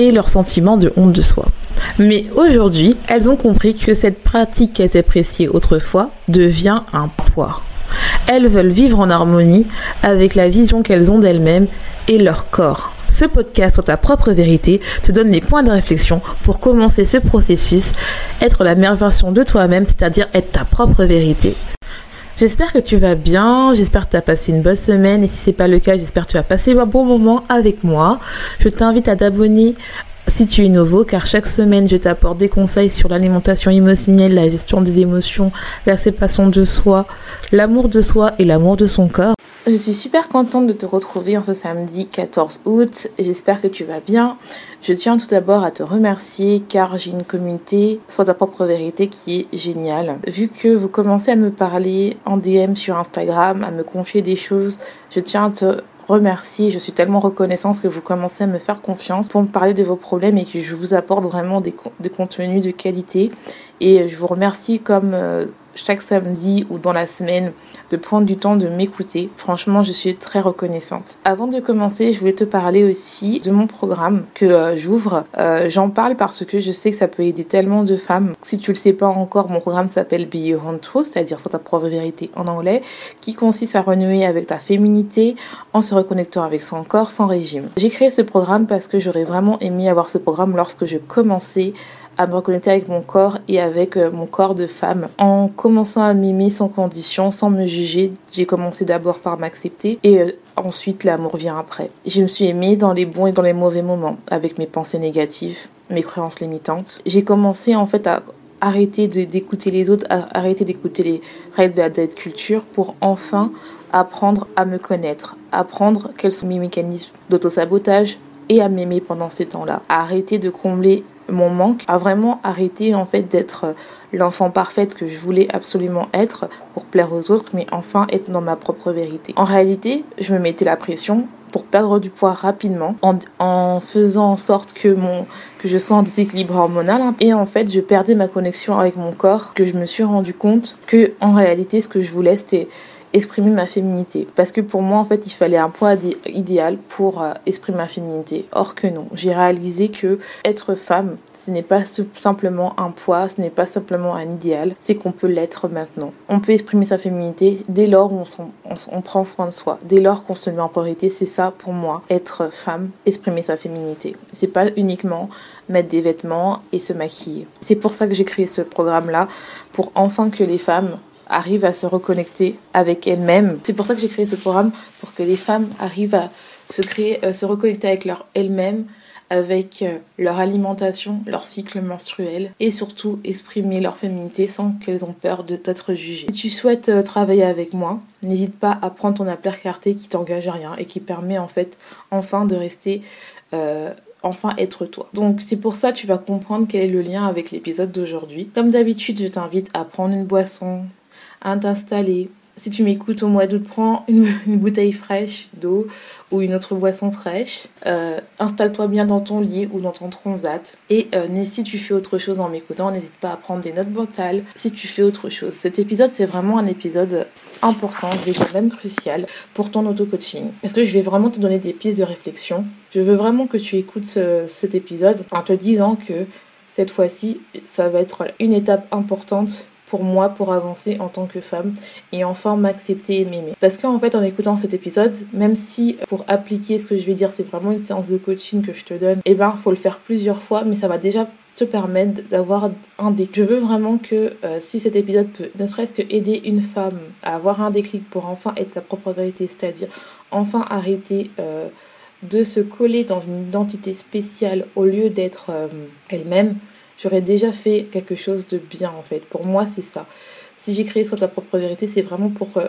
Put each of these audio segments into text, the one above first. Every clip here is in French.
et leur sentiment de honte de soi. Mais aujourd'hui, elles ont compris que cette pratique qu'elles appréciaient autrefois devient un poids. Elles veulent vivre en harmonie avec la vision qu'elles ont d'elles-mêmes et leur corps. Ce podcast sur ta propre vérité te donne les points de réflexion pour commencer ce processus, être la meilleure version de toi-même, c'est-à-dire être ta propre vérité. J'espère que tu vas bien, j'espère que tu as passé une bonne semaine et si c'est pas le cas, j'espère que tu as passé un bon moment avec moi. Je t'invite à t'abonner si tu es nouveau, car chaque semaine, je t'apporte des conseils sur l'alimentation émotionnelle, la gestion des émotions, la séparation de soi, l'amour de soi et l'amour de son corps. Je suis super contente de te retrouver en ce samedi 14 août. J'espère que tu vas bien. Je tiens tout d'abord à te remercier car j'ai une communauté sur ta propre vérité qui est géniale. Vu que vous commencez à me parler en DM sur Instagram, à me confier des choses, je tiens à te remercier. Je suis tellement reconnaissante que vous commencez à me faire confiance pour me parler de vos problèmes et que je vous apporte vraiment des, contenus de qualité. Et je vous remercie comme euh, chaque samedi ou dans la semaine de prendre du temps de m'écouter. Franchement, je suis très reconnaissante. Avant de commencer, je voulais te parler aussi de mon programme que euh, j'ouvre. Euh, j'en parle parce que je sais que ça peut aider tellement de femmes. Si tu le sais pas encore, mon programme s'appelle Be Your Own Truth, c'est-à-dire sur ta propre vérité en anglais, qui consiste à renouer avec ta féminité en se reconnectant avec son corps sans régime. J'ai créé ce programme parce que j'aurais vraiment aimé avoir ce programme lorsque je commençais à me reconnecter avec mon corps et avec euh, mon corps de femme. En commençant à m'aimer sans condition, sans me juger, j'ai commencé d'abord par m'accepter et euh, ensuite l'amour vient après. Je me suis aimée dans les bons et dans les mauvais moments, avec mes pensées négatives, mes croyances limitantes. J'ai commencé en fait à arrêter d'écouter les autres, à arrêter d'écouter les règles de la dette culture pour enfin apprendre à me connaître, apprendre quels sont mes mécanismes d'autosabotage et à m'aimer pendant ces temps-là, arrêter de combler mon manque a vraiment arrêté en fait d'être l'enfant parfaite que je voulais absolument être pour plaire aux autres, mais enfin être dans ma propre vérité. En réalité, je me mettais la pression pour perdre du poids rapidement en, faisant en sorte que je sois en déséquilibre hormonal hein. et en fait je perdais ma connexion avec mon corps que je me suis rendu compte que en réalité ce que je voulais c'était exprimer ma féminité. Parce que pour moi, en fait, il fallait un poids idéal pour euh, exprimer ma féminité. Or que non. J'ai réalisé que être femme, ce n'est pas simplement un poids, ce n'est pas simplement un idéal, c'est qu'on peut l'être maintenant. On peut exprimer sa féminité dès lors où on, on prend soin de soi, dès lors qu'on se met en priorité. C'est ça pour moi, être femme, exprimer sa féminité. C'est pas uniquement mettre des vêtements et se maquiller. C'est pour ça que j'ai créé ce programme-là, pour enfin que les femmes arrivent à se reconnecter avec elles-mêmes. C'est pour ça que j'ai créé ce programme, pour que les femmes arrivent à se, créer, euh, se reconnecter avec leur elles-mêmes, avec euh, leur alimentation, leur cycle menstruel et surtout exprimer leur féminité sans qu'elles ont peur de t'être jugées. Si tu souhaites euh, travailler avec moi, n'hésite pas à prendre ton appel clarté qui t'engage à rien et qui permet en fait enfin de rester enfin être toi. Donc c'est pour ça que tu vas comprendre quel est le lien avec l'épisode d'aujourd'hui. Comme d'habitude, je t'invite à prendre une boisson, à t'installer. Si tu m'écoutes au mois d'août, prends une, bouteille fraîche d'eau ou une autre boisson fraîche. Euh, installe-toi bien dans ton lit ou dans ton transat. Et euh, si tu fais autre chose en m'écoutant, n'hésite pas à prendre des notes mentales si tu fais autre chose. Cet épisode, c'est vraiment un épisode important, déjà même crucial pour ton auto-coaching. Parce que je vais vraiment te donner des pistes de réflexion. Je veux vraiment que tu écoutes cet épisode en te disant que cette fois-ci, ça va être une étape importante pour moi pour avancer en tant que femme et enfin m'accepter et m'aimer. Parce qu'en fait en écoutant cet épisode, même si pour appliquer ce que je vais dire c'est vraiment une séance de coaching que je te donne, et eh ben faut le faire plusieurs fois mais ça va déjà te permettre d'avoir un déclic. Je veux vraiment que euh, si cet épisode peut ne serait-ce que aider une femme à avoir un déclic pour enfin être sa propre vérité, c'est-à-dire enfin arrêter euh, de se coller dans une identité spéciale au lieu d'être euh, elle-même, j'aurais déjà fait quelque chose de bien en fait. Pour moi, c'est ça. Si j'ai créé sur ta propre vérité, c'est vraiment pour euh,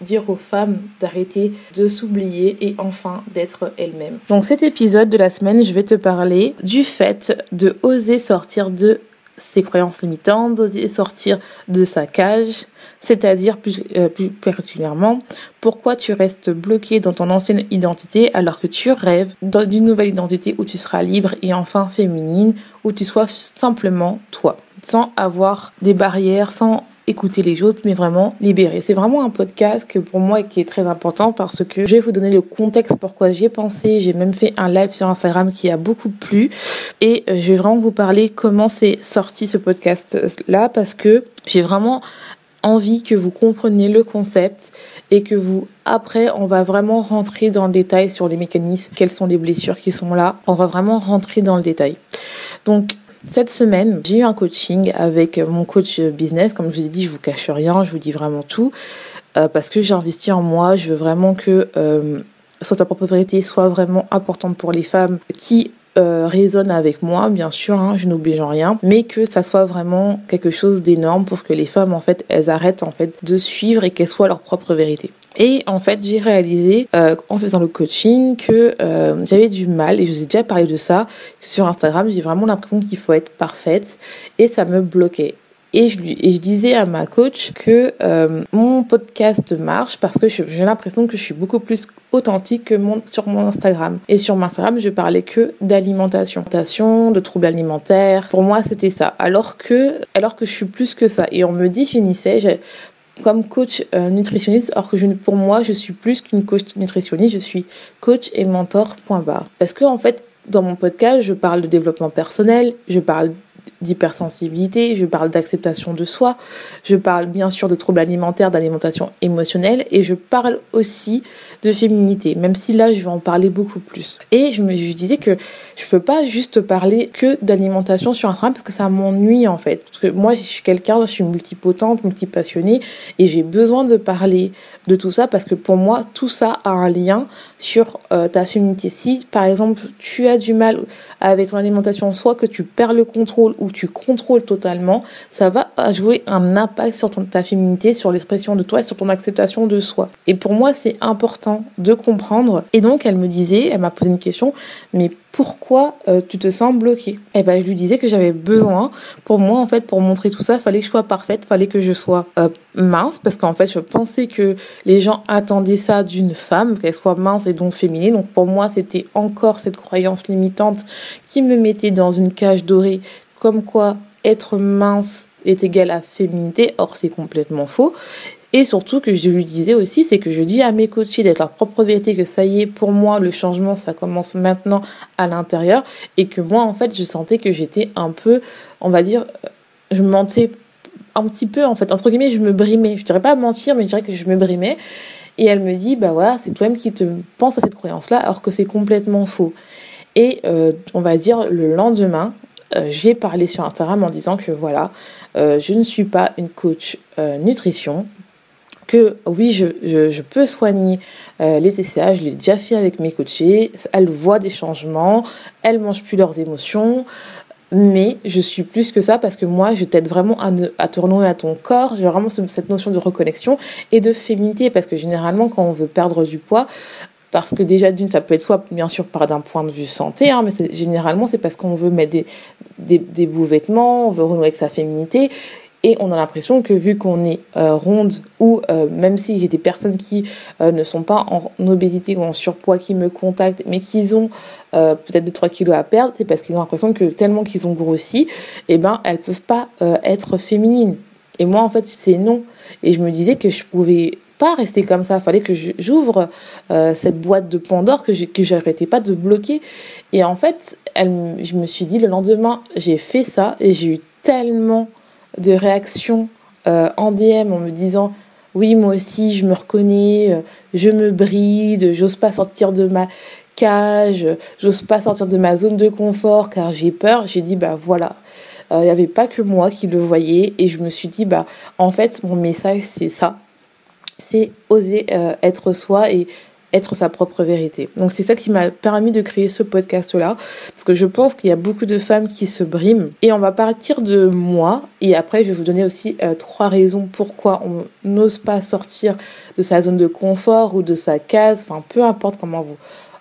dire aux femmes d'arrêter de s'oublier et enfin d'être elles-mêmes. Donc cet épisode de la semaine, je vais te parler du fait de oser sortir de ses croyances limitantes, d'oser sortir de sa cage, c'est-à-dire plus, euh, plus particulièrement pourquoi tu restes bloqué dans ton ancienne identité alors que tu rêves d'une nouvelle identité où tu seras libre et enfin féminine, où tu sois simplement toi, sans avoir des barrières, sans écouter les autres, mais vraiment libérer. C'est vraiment un podcast que pour moi qui est très important parce que je vais vous donner le contexte pourquoi j'y ai pensé. J'ai même fait un live sur Instagram qui a beaucoup plu et euh, je vais vraiment vous parler comment c'est sorti ce podcast là parce que j'ai vraiment envie que vous compreniez le concept et que vous, après, on va vraiment rentrer dans le détail sur les mécanismes, quelles sont les blessures qui sont là. On va vraiment rentrer dans le détail. Donc, cette semaine, j'ai eu un coaching avec mon coach business. Comme je vous ai dit, je vous cache rien, je vous dis vraiment tout. Euh, parce que j'ai investi en moi, je veux vraiment que euh, soit ta propre vérité soit vraiment importante pour les femmes qui euh, résonnent avec moi, bien sûr, hein, je n'oublie en rien, mais que ça soit vraiment quelque chose d'énorme pour que les femmes, en fait, elles arrêtent en fait de suivre et qu'elles soient leur propre vérité. Et en fait, j'ai réalisé euh, en faisant le coaching que euh, j'avais du mal, et je vous ai déjà parlé de ça, sur Instagram, j'ai vraiment l'impression qu'il faut être parfaite, et ça me bloquait. Et je, disais à ma coach que euh, mon podcast marche parce que j'ai l'impression que je suis beaucoup plus authentique que mon, sur mon Instagram. Et sur mon Instagram, je parlais que d'alimentation, de troubles alimentaires. Pour moi, c'était ça. Alors que, alors que je suis plus que ça. Et on me définissait, comme coach euh, nutritionniste, alors que je, pour moi, je suis plus qu'une coach nutritionniste, je suis coach et mentor, barre. Parce que, en fait, dans mon podcast, je parle de développement personnel, je parle d'hypersensibilité, je parle d'acceptation de soi, je parle bien sûr de troubles alimentaires, d'alimentation émotionnelle et je parle aussi de féminité, même si là je vais en parler beaucoup plus. Et je me disais que je peux pas juste parler que d'alimentation sur Instagram parce que ça m'ennuie en fait. Parce que moi je suis quelqu'un, je suis multipotente, multipassionnée et j'ai besoin de parler de tout ça parce que pour moi tout ça a un lien sur euh, ta féminité. Si par exemple tu as du mal avec ton alimentation, soit que tu perds le contrôle ou tu contrôles totalement, ça va jouer un impact sur ta féminité, sur l'expression de toi et sur ton acceptation de soi. Et pour moi c'est important de comprendre. Et donc elle me disait, elle m'a posé une question, mais pourquoi euh, tu te sens bloquée? Et eh ben je lui disais que j'avais besoin, pour moi en fait, pour montrer tout ça, fallait que je sois parfaite, fallait que je sois euh, mince, parce qu'en fait je pensais que les gens attendaient ça d'une femme, qu'elle soit mince et donc féminine. Donc pour moi c'était encore cette croyance limitante qui me mettait dans une cage dorée, comme quoi être mince est égal à féminité, or c'est complètement faux. Et surtout que je lui disais aussi, c'est que je dis à mes coachés d'être leur propre vérité, que ça y est, pour moi, le changement, ça commence maintenant à l'intérieur. Et que moi, en fait, je sentais que j'étais un peu, on va dire, je mentais un petit peu, en fait. Entre guillemets, je me brimais. Je dirais pas mentir, mais je dirais que je me brimais. Et elle me dit, bah voilà, c'est toi-même qui te penses à cette croyance-là, alors que c'est complètement faux. Et euh, on va dire, le lendemain, euh, j'ai parlé sur Instagram en disant que voilà, euh, je ne suis pas une coach nutrition, que oui, je, je, peux soigner euh, les TCA, je l'ai déjà fait avec mes coachés, elles voient des changements, elles mangent plus leurs émotions, mais je suis plus que ça parce que moi, je t'aide vraiment à, à te renouer à ton corps, j'ai vraiment cette notion de reconnexion et de féminité parce que généralement, quand on veut perdre du poids, parce que déjà d'une ça peut être soit bien sûr par d'un point de vue santé hein, mais généralement c'est parce qu'on veut mettre des, beaux vêtements on veut renouer avec sa féminité et on a l'impression que vu qu'on est euh, ronde ou euh, même si j'ai des personnes qui euh, ne sont pas en obésité ou en surpoids qui me contactent mais qui ont peut-être des 3 kilos à perdre, c'est parce qu'ils ont l'impression que tellement qu'ils ont grossi, et eh ben elles peuvent pas être féminines. Et moi en fait c'est non. Et je me disais que je pouvais pas rester comme ça. Fallait que j'ouvre cette boîte de Pandore que j'arrêtais pas de bloquer. Et en fait, je me suis dit le lendemain, j'ai fait ça et j'ai eu tellement de réactions euh, en DM en me disant oui moi aussi je me reconnais, euh, je me bride, j'ose pas sortir de ma cage, j'ose pas sortir de ma zone de confort car j'ai peur. J'ai dit bah voilà, il euh, n'y avait pas que moi qui le voyais et je me suis dit bah en fait mon message c'est ça, c'est oser être soi et être sa propre vérité. Donc c'est ça qui m'a permis de créer ce podcast-là, parce que je pense qu'il y a beaucoup de femmes qui se briment. Et on va partir de moi, et après je vais vous donner aussi euh, trois raisons pourquoi on n'ose pas sortir de sa zone de confort ou de sa case, enfin peu importe comment vous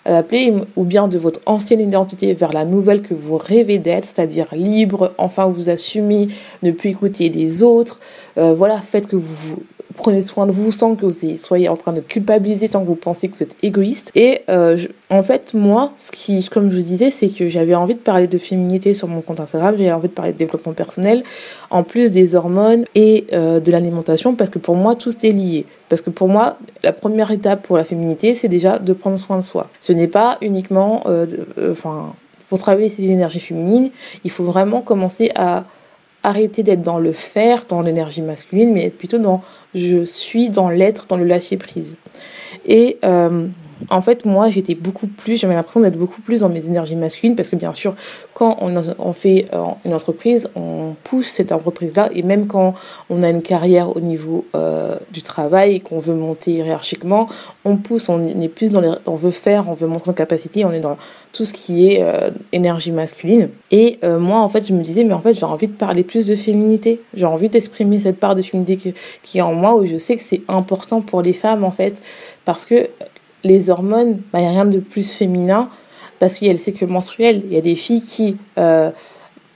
l'appeler, ou bien de votre ancienne identité vers la nouvelle que vous rêvez d'être, c'est-à-dire libre, enfin vous assumez, ne plus écouter des autres, euh, voilà, faites que vous, vous prenez soin de vous sans que vous soyez en train de culpabiliser, sans que vous pensiez que vous êtes égoïste. Et euh, en fait, moi, ce qui, comme je vous disais, c'est que j'avais envie de parler de féminité sur mon compte Instagram, j'avais envie de parler de développement personnel, en plus des hormones et euh, de l'alimentation, parce que pour moi, tout est lié. Parce que pour moi, la première étape pour la féminité, c'est déjà de prendre soin de soi. Ce n'est pas uniquement, euh, enfin, pour travailler ces énergies féminines, il faut vraiment commencer à arrêter d'être dans le faire, dans l'énergie masculine, mais être plutôt dans je suis, dans l'être, dans le lâcher prise. Et euh, en fait, moi, j'étais beaucoup plus, j'avais l'impression d'être beaucoup plus dans mes énergies masculines parce que bien sûr, quand on, fait euh, une entreprise, on pousse cette entreprise-là et même quand on a une carrière au niveau euh, du travail qu'on veut monter hiérarchiquement, on pousse, on est plus dans les, on veut faire, on veut montrer nos capacités, on est dans tout ce qui est euh, énergie masculine. Et moi, en fait, je me disais, mais en fait, j'ai envie de parler plus de féminité. J'ai envie d'exprimer cette part de féminité qui est en moi où je sais que c'est important pour les femmes, en fait, parce que les hormones, bah, il n'y a rien de plus féminin parce qu'il y a le cycle menstruel. Il y a des filles qui euh,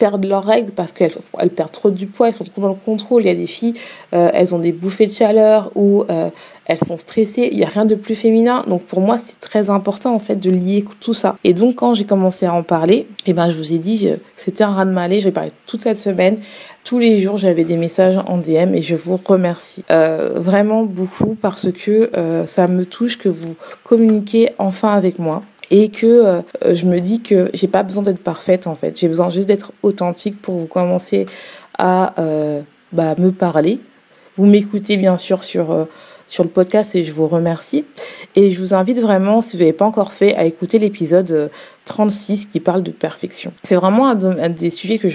perdent leurs règles parce qu'elles elles perdent trop du poids, elles sont trop dans le contrôle. Il y a des filles, euh, elles ont des bouffées de chaleur ou euh, elles sont stressées. Il n'y a rien de plus féminin. Donc pour moi, c'est très important en fait de lier tout ça. Et donc quand j'ai commencé à en parler, eh ben je vous ai dit, c'était un raz de malais. J'ai parlé toute cette semaine. Tous les jours, j'avais des messages en DM et je vous remercie euh, vraiment beaucoup parce que euh, ça me touche que vous communiquez enfin avec moi et que euh, je me dis que j'ai pas besoin d'être parfaite en fait. J'ai besoin juste d'être authentique pour vous commencer à euh, bah, me parler. Vous m'écoutez bien sûr sur euh, sur le podcast et je vous remercie. Et je vous invite vraiment, si vous n'avez pas encore fait, à écouter l'épisode 36 qui parle de perfection. C'est vraiment un, des sujets que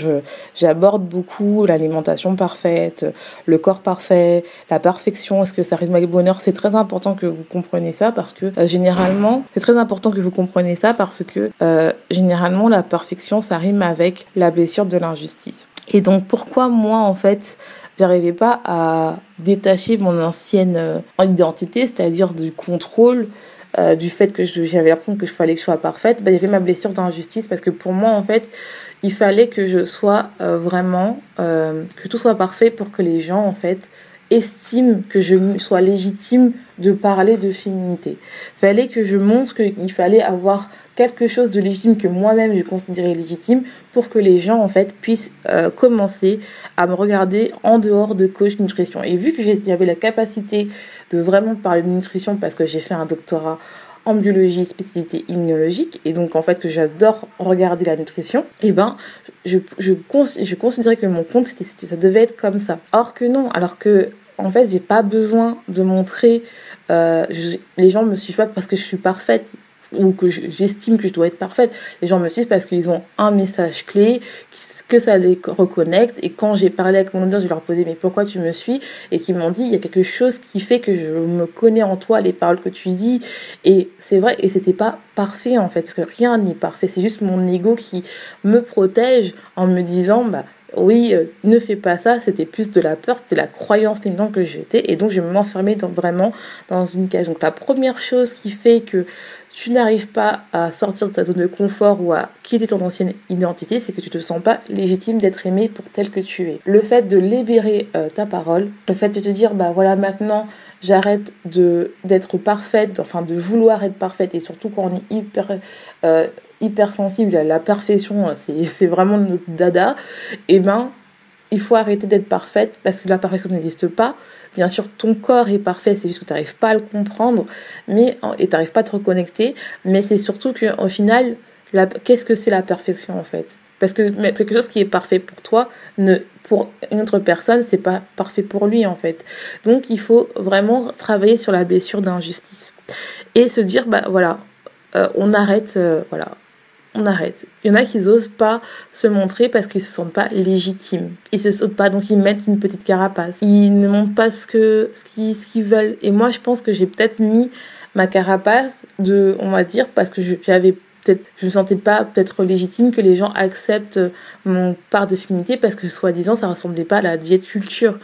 j'aborde beaucoup, l'alimentation parfaite, le corps parfait, la perfection, est-ce que ça rythme avec le bonheur? C'est très important que vous compreniez ça parce que euh, généralement, c'est très important que vous compreniez ça parce que euh, généralement la perfection ça rime avec la blessure de l'injustice. Et donc pourquoi moi en fait j'arrivais pas à détacher mon ancienne euh, identité, c'est-à-dire du contrôle, euh, du fait que j'avais l'impression que je fallait que je sois parfaite, bah, il y avait ma blessure d'injustice parce que pour moi, en fait, il fallait que je sois euh, vraiment, que tout soit parfait pour que les gens, en fait, estiment que je sois légitime de parler de féminité. Fallait que je montre qu'il fallait avoir quelque chose de légitime que moi-même je considérais légitime pour que les gens en fait puissent euh, commencer à me regarder en dehors de coach nutrition. Et vu que j'avais la capacité de vraiment parler de nutrition parce que j'ai fait un doctorat biologie spécialité immunologique et donc en fait que j'adore regarder la nutrition, et eh ben je, je, je considérais que mon compte ça devait être comme ça. Or que non, alors que en fait j'ai pas besoin de montrer euh, les gens me suivent pas parce que je suis parfaite ou que j'estime que je dois être parfaite. Les gens me suivent parce qu'ils ont un message clé, que ça les reconnecte. Et quand j'ai parlé avec mon audience, je leur posais mais pourquoi tu me suis? Et qu'ils m'ont dit il y a quelque chose qui fait que je me connais en toi, les paroles que tu dis. Et c'est vrai, et c'était pas parfait en fait, parce que rien n'est parfait. C'est juste mon ego qui me protège en me disant bah oui, euh, ne fais pas ça, c'était plus de la peur, c'était la croyance limitante que j'étais, et donc je m'enfermais dans, vraiment dans une cage. Donc la première chose qui fait que tu n'arrives pas à sortir de ta zone de confort ou à quitter ton ancienne identité, c'est que tu te sens pas légitime d'être aimé pour tel que tu es. Le fait de libérer euh, ta parole, le fait de te dire bah voilà maintenant j'arrête d'être parfaite, enfin de vouloir être parfaite et surtout quand on est hyper euh, hypersensible à la perfection, c'est vraiment notre dada, et eh ben il faut arrêter d'être parfaite parce que la perfection n'existe pas. Bien sûr, ton corps est parfait, c'est juste que tu n'arrives pas à le comprendre mais, et tu n'arrives pas à te reconnecter. Mais c'est surtout qu'au final, qu'est-ce que c'est la perfection en fait? Parce que quelque chose qui est parfait pour toi, ne, pour une autre personne, c'est pas parfait pour lui en fait. Donc il faut vraiment travailler sur la blessure d'injustice et se dire bah voilà, euh, on arrête, euh, voilà, on arrête. Il y en a qui n'osent pas se montrer parce qu'ils se sentent pas légitimes. Ils se sautent pas, donc ils mettent une petite carapace. Ils ne montrent pas ce que ce qu'ils qu'ils veulent. Et moi, je pense que j'ai peut-être mis ma carapace de, on va dire, parce que j'avais peut-être, je me sentais pas peut-être légitime que les gens acceptent mon part de féminité parce que soi-disant ça ressemblait pas à la diète culture.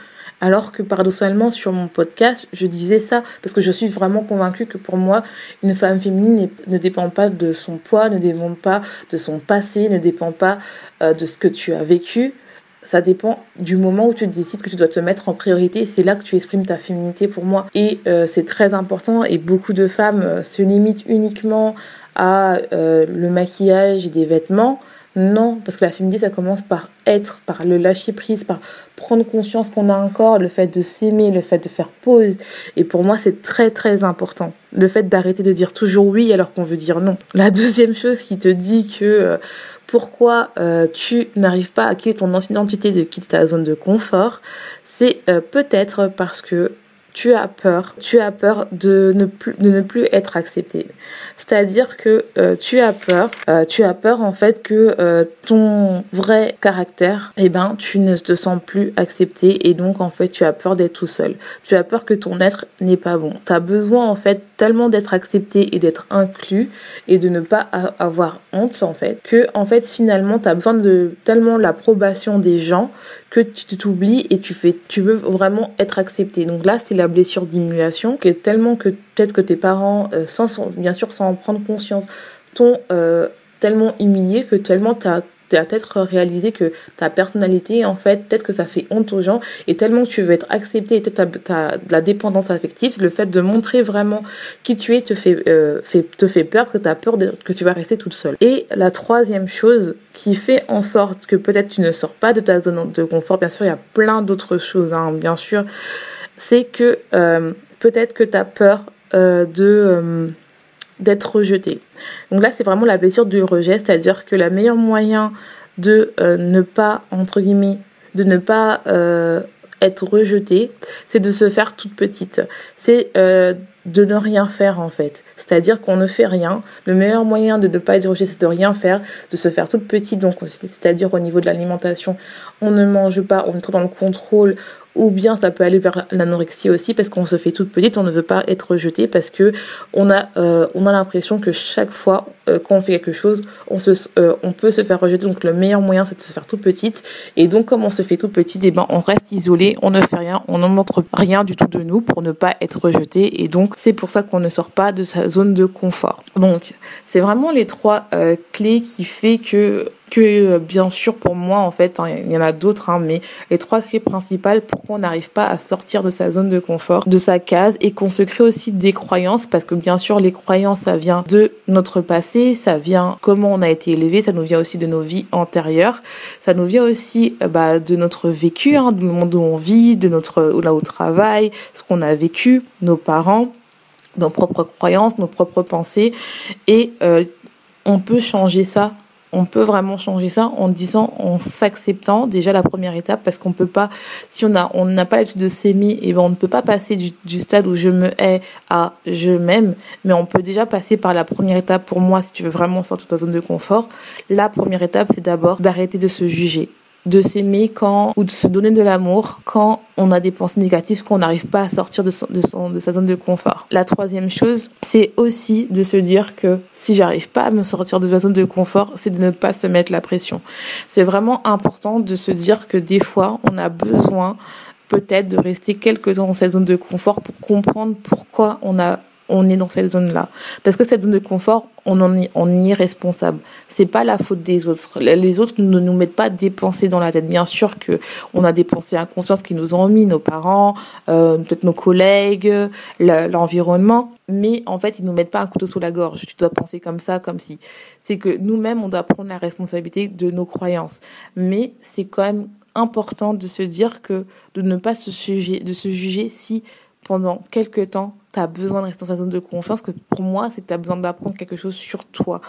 Alors que paradoxalement sur mon podcast, je disais ça parce que je suis vraiment convaincue que pour moi, une femme féminine ne dépend pas de son poids, ne dépend pas de son passé, ne dépend pas euh, de ce que tu as vécu, ça dépend du moment où tu décides que tu dois te mettre en priorité. C'est là que tu exprimes ta féminité pour moi. Et euh, c'est très important. Et beaucoup de femmes euh, se limitent uniquement à le maquillage et des vêtements. Non, parce que la féminité, ça commence par être, par le lâcher prise, par prendre conscience qu'on a un corps, le fait de s'aimer, le fait de faire pause. Et pour moi, c'est très très important. Le fait d'arrêter de dire toujours oui alors qu'on veut dire non. La deuxième chose qui te dit que pourquoi euh, tu n'arrives pas à quitter ton ancienne identité, de quitter ta zone de confort, c'est euh, peut-être parce que tu as peur, tu as peur de ne plus, de ne plus être accepté. C'est-à-dire que euh, tu as peur, euh, tu as peur en fait que euh, ton vrai caractère, eh ben, tu ne te sens plus accepté et donc en fait tu as peur d'être tout seul. Tu as peur que ton être n'est pas bon. Tu as besoin en fait tellement d'être accepté et d'être inclus et de ne pas avoir honte en fait que en fait finalement tu as besoin de tellement l'approbation des gens que tu t'oublies et tu fais tu veux vraiment être accepté. Donc là, c'est la blessure d'humiliation qui est tellement que peut-être que tes parents sans bien sûr sans en prendre conscience, t'ont euh, tellement humilié que tellement t'as as peut-être réalisé que ta personnalité, en fait, peut-être que ça fait honte aux gens et tellement que tu veux être accepté et peut-être t'as de la dépendance affective, le fait de montrer vraiment qui tu es te fait, euh, te fait peur, que tu as peur de, que tu vas rester toute seule. Et la troisième chose qui fait en sorte que peut-être tu ne sors pas de ta zone de confort, bien sûr, il y a plein d'autres choses, hein, bien sûr, c'est que euh, peut-être que tu as peur de d'être rejeté. Donc là, c'est vraiment la blessure du rejet, c'est-à-dire que le meilleur moyen de euh, ne pas, entre guillemets, de ne pas euh, être rejeté, c'est de se faire toute petite. C'est euh, de ne rien faire en fait. C'est-à-dire qu'on ne fait rien. Le meilleur moyen de ne pas être rejeté, c'est de rien faire, de se faire toute petite. Donc, c'est-à-dire au niveau de l'alimentation, on ne mange pas, on est dans le contrôle, ou bien ça peut aller vers l'anorexie aussi parce qu'on se fait toute petite, on ne veut pas être rejeté parce que on a euh, on a l'impression que chaque fois euh, quand on fait quelque chose, on se euh, on peut se faire rejeter. Donc le meilleur moyen c'est de se faire toute petite et donc comme on se fait toute petite, et eh ben on reste isolé, on ne fait rien, on n'en montre rien du tout de nous pour ne pas être rejeté et donc c'est pour ça qu'on ne sort pas de sa zone de confort. Donc c'est vraiment les trois clés qui fait que que euh, bien sûr pour moi en fait hein, il y en a d'autres hein, mais les trois clés principales pourquoi on n'arrive pas à sortir de sa zone de confort de sa case et qu'on se crée aussi des croyances parce que bien sûr les croyances ça vient de notre passé ça vient comment on a été élevé ça nous vient aussi de nos vies antérieures ça nous vient aussi euh, bah, de notre vécu hein, du monde où on vit de notre là au travail ce qu'on a vécu nos parents nos propres croyances nos propres pensées et euh, on peut changer ça on peut vraiment changer ça en disant, en s'acceptant déjà la première étape parce qu'on peut pas, si on a, on n'a pas l'habitude de s'aimer, et eh ben on ne peut pas passer du, stade où je me hais à je m'aime, mais on peut déjà passer par la première étape pour moi si tu veux vraiment sortir de ta zone de confort. La première étape, c'est d'abord d'arrêter de se juger de s'aimer quand ou de se donner de l'amour quand on a des pensées négatives qu'on n'arrive pas à sortir de, son, de, son, de sa zone de confort. La troisième chose, c'est aussi de se dire que si j'arrive pas à me sortir de la zone de confort, c'est de ne pas se mettre la pression. C'est vraiment important de se dire que des fois, on a besoin peut-être de rester quelques temps dans cette zone de confort pour comprendre pourquoi on a on est dans cette zone-là. Parce que cette zone de confort, on en est, on y est responsable. C'est pas la faute des autres. Les autres ne nous mettent pas des pensées dans la tête. Bien sûr que on a des pensées inconscientes qui nous ont mis, nos parents, euh, peut-être nos collègues, l'environnement. Mais en fait, ils nous mettent pas un couteau sous la gorge. Tu dois penser comme ça, comme si. C'est que nous-mêmes, on doit prendre la responsabilité de nos croyances. Mais c'est quand même important de se dire que de ne pas se juger, de se juger si pendant quelques temps tu as besoin de rester dans sa zone de confiance, que pour moi, c'est que tu as besoin d'apprendre quelque chose sur toi.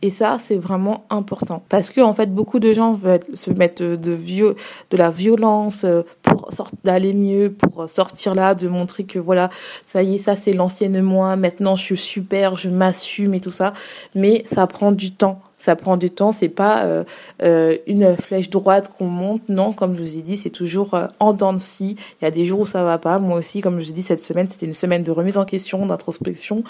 Et ça, c'est vraiment important. Parce que, en fait, beaucoup de gens veulent se mettre de, de la violence euh, pour d'aller mieux, pour sortir là, de montrer que voilà, ça y est, ça c'est l'ancienne moi, maintenant je suis super, je m'assume et tout ça. Mais ça prend du temps ça prend du temps, c'est pas euh, euh, une flèche droite qu'on monte, non, comme je vous ai dit, c'est toujours euh, en dents de scie. Il y a des jours où ça va pas, moi aussi, comme je vous ai dit, cette semaine, c'était une semaine de remise en question, d'introspection,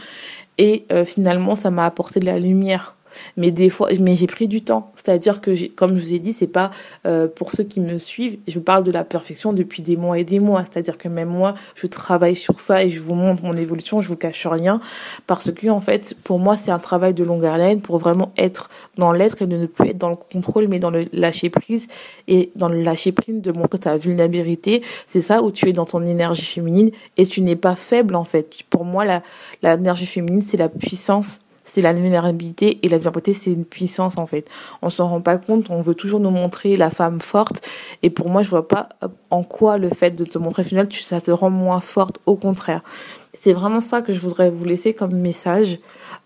et finalement, ça m'a apporté de la lumière mais des fois, mais j'ai pris du temps. C'est-à-dire que, comme je vous ai dit, c'est pas euh, pour ceux qui me suivent. Je parle de la perfection depuis des mois et des mois. C'est-à-dire que même moi, je travaille sur ça et je vous montre mon évolution. Je vous cache rien parce que en fait, pour moi, c'est un travail de longue haleine pour vraiment être dans l'être et de ne plus être dans le contrôle, mais dans le lâcher prise et dans le lâcher prise de montrer ta vulnérabilité. C'est ça où tu es dans ton énergie féminine et tu n'es pas faible en fait. Pour moi, la l'énergie féminine, c'est la puissance c'est la vulnérabilité et la vulnérabilité c'est une puissance en fait. On s'en rend pas compte, on veut toujours nous montrer la femme forte et pour moi je vois pas en quoi le fait de te montrer final ça te rend moins forte, au contraire. C'est vraiment ça que je voudrais vous laisser comme message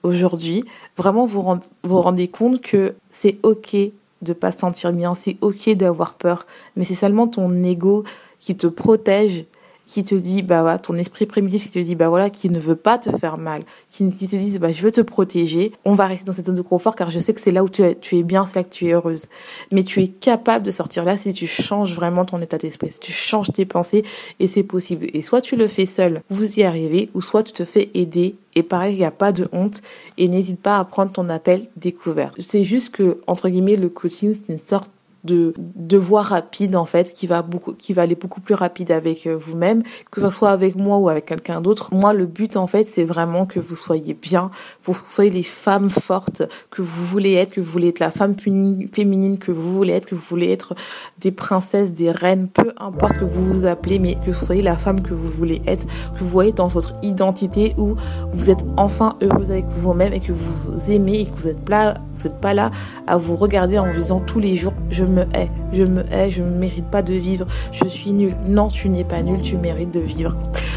aujourd'hui. Vraiment vous vous rendez compte que c'est ok de pas se sentir bien, c'est ok d'avoir peur, mais c'est seulement ton ego qui te protège qui te dit, bah voilà, ton esprit primitif qui te dit, bah voilà, qui ne veut pas te faire mal, qui, qui te dit, bah je veux te protéger, on va rester dans cette zone de confort car je sais que c'est là où tu es, tu es bien, c'est là que tu es heureuse. Mais tu es capable de sortir là si tu changes vraiment ton état d'esprit, si tu changes tes pensées et c'est possible. Et soit tu le fais seul, vous y arrivez, ou soit tu te fais aider et pareil, il n'y a pas de honte et n'hésite pas à prendre ton appel découvert. C'est juste que, entre guillemets, le coaching, c'est une sorte de, de voie rapide en fait qui va beaucoup qui va aller beaucoup plus rapide avec euh, vous-même que ce soit avec moi ou avec quelqu'un d'autre moi le but en fait c'est vraiment que vous soyez bien vous soyez les femmes fortes que vous voulez être que vous voulez être la femme féminine que vous voulez être que vous voulez être des princesses des reines peu importe que vous vous appelez mais que vous soyez la femme que vous voulez être que vous voyez dans votre identité où vous êtes enfin heureuse avec vous-même et que vous aimez et que vous êtes là vous n'êtes pas là à vous regarder en vous disant tous les jours je me hais, je me hais, je ne mérite pas de vivre, je suis nulle. Non, tu n'es pas nulle, tu mérites de vivre.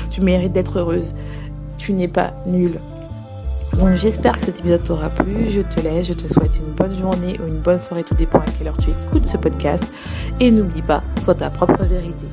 Tu mérites d'être heureuse. Tu n'es pas nulle. Donc j'espère que cet épisode t'aura plu. Je te laisse, je te souhaite une bonne journée ou une bonne soirée, tout dépend à quelle heure tu écoutes ce podcast. Et n'oublie pas, sois ta propre vérité.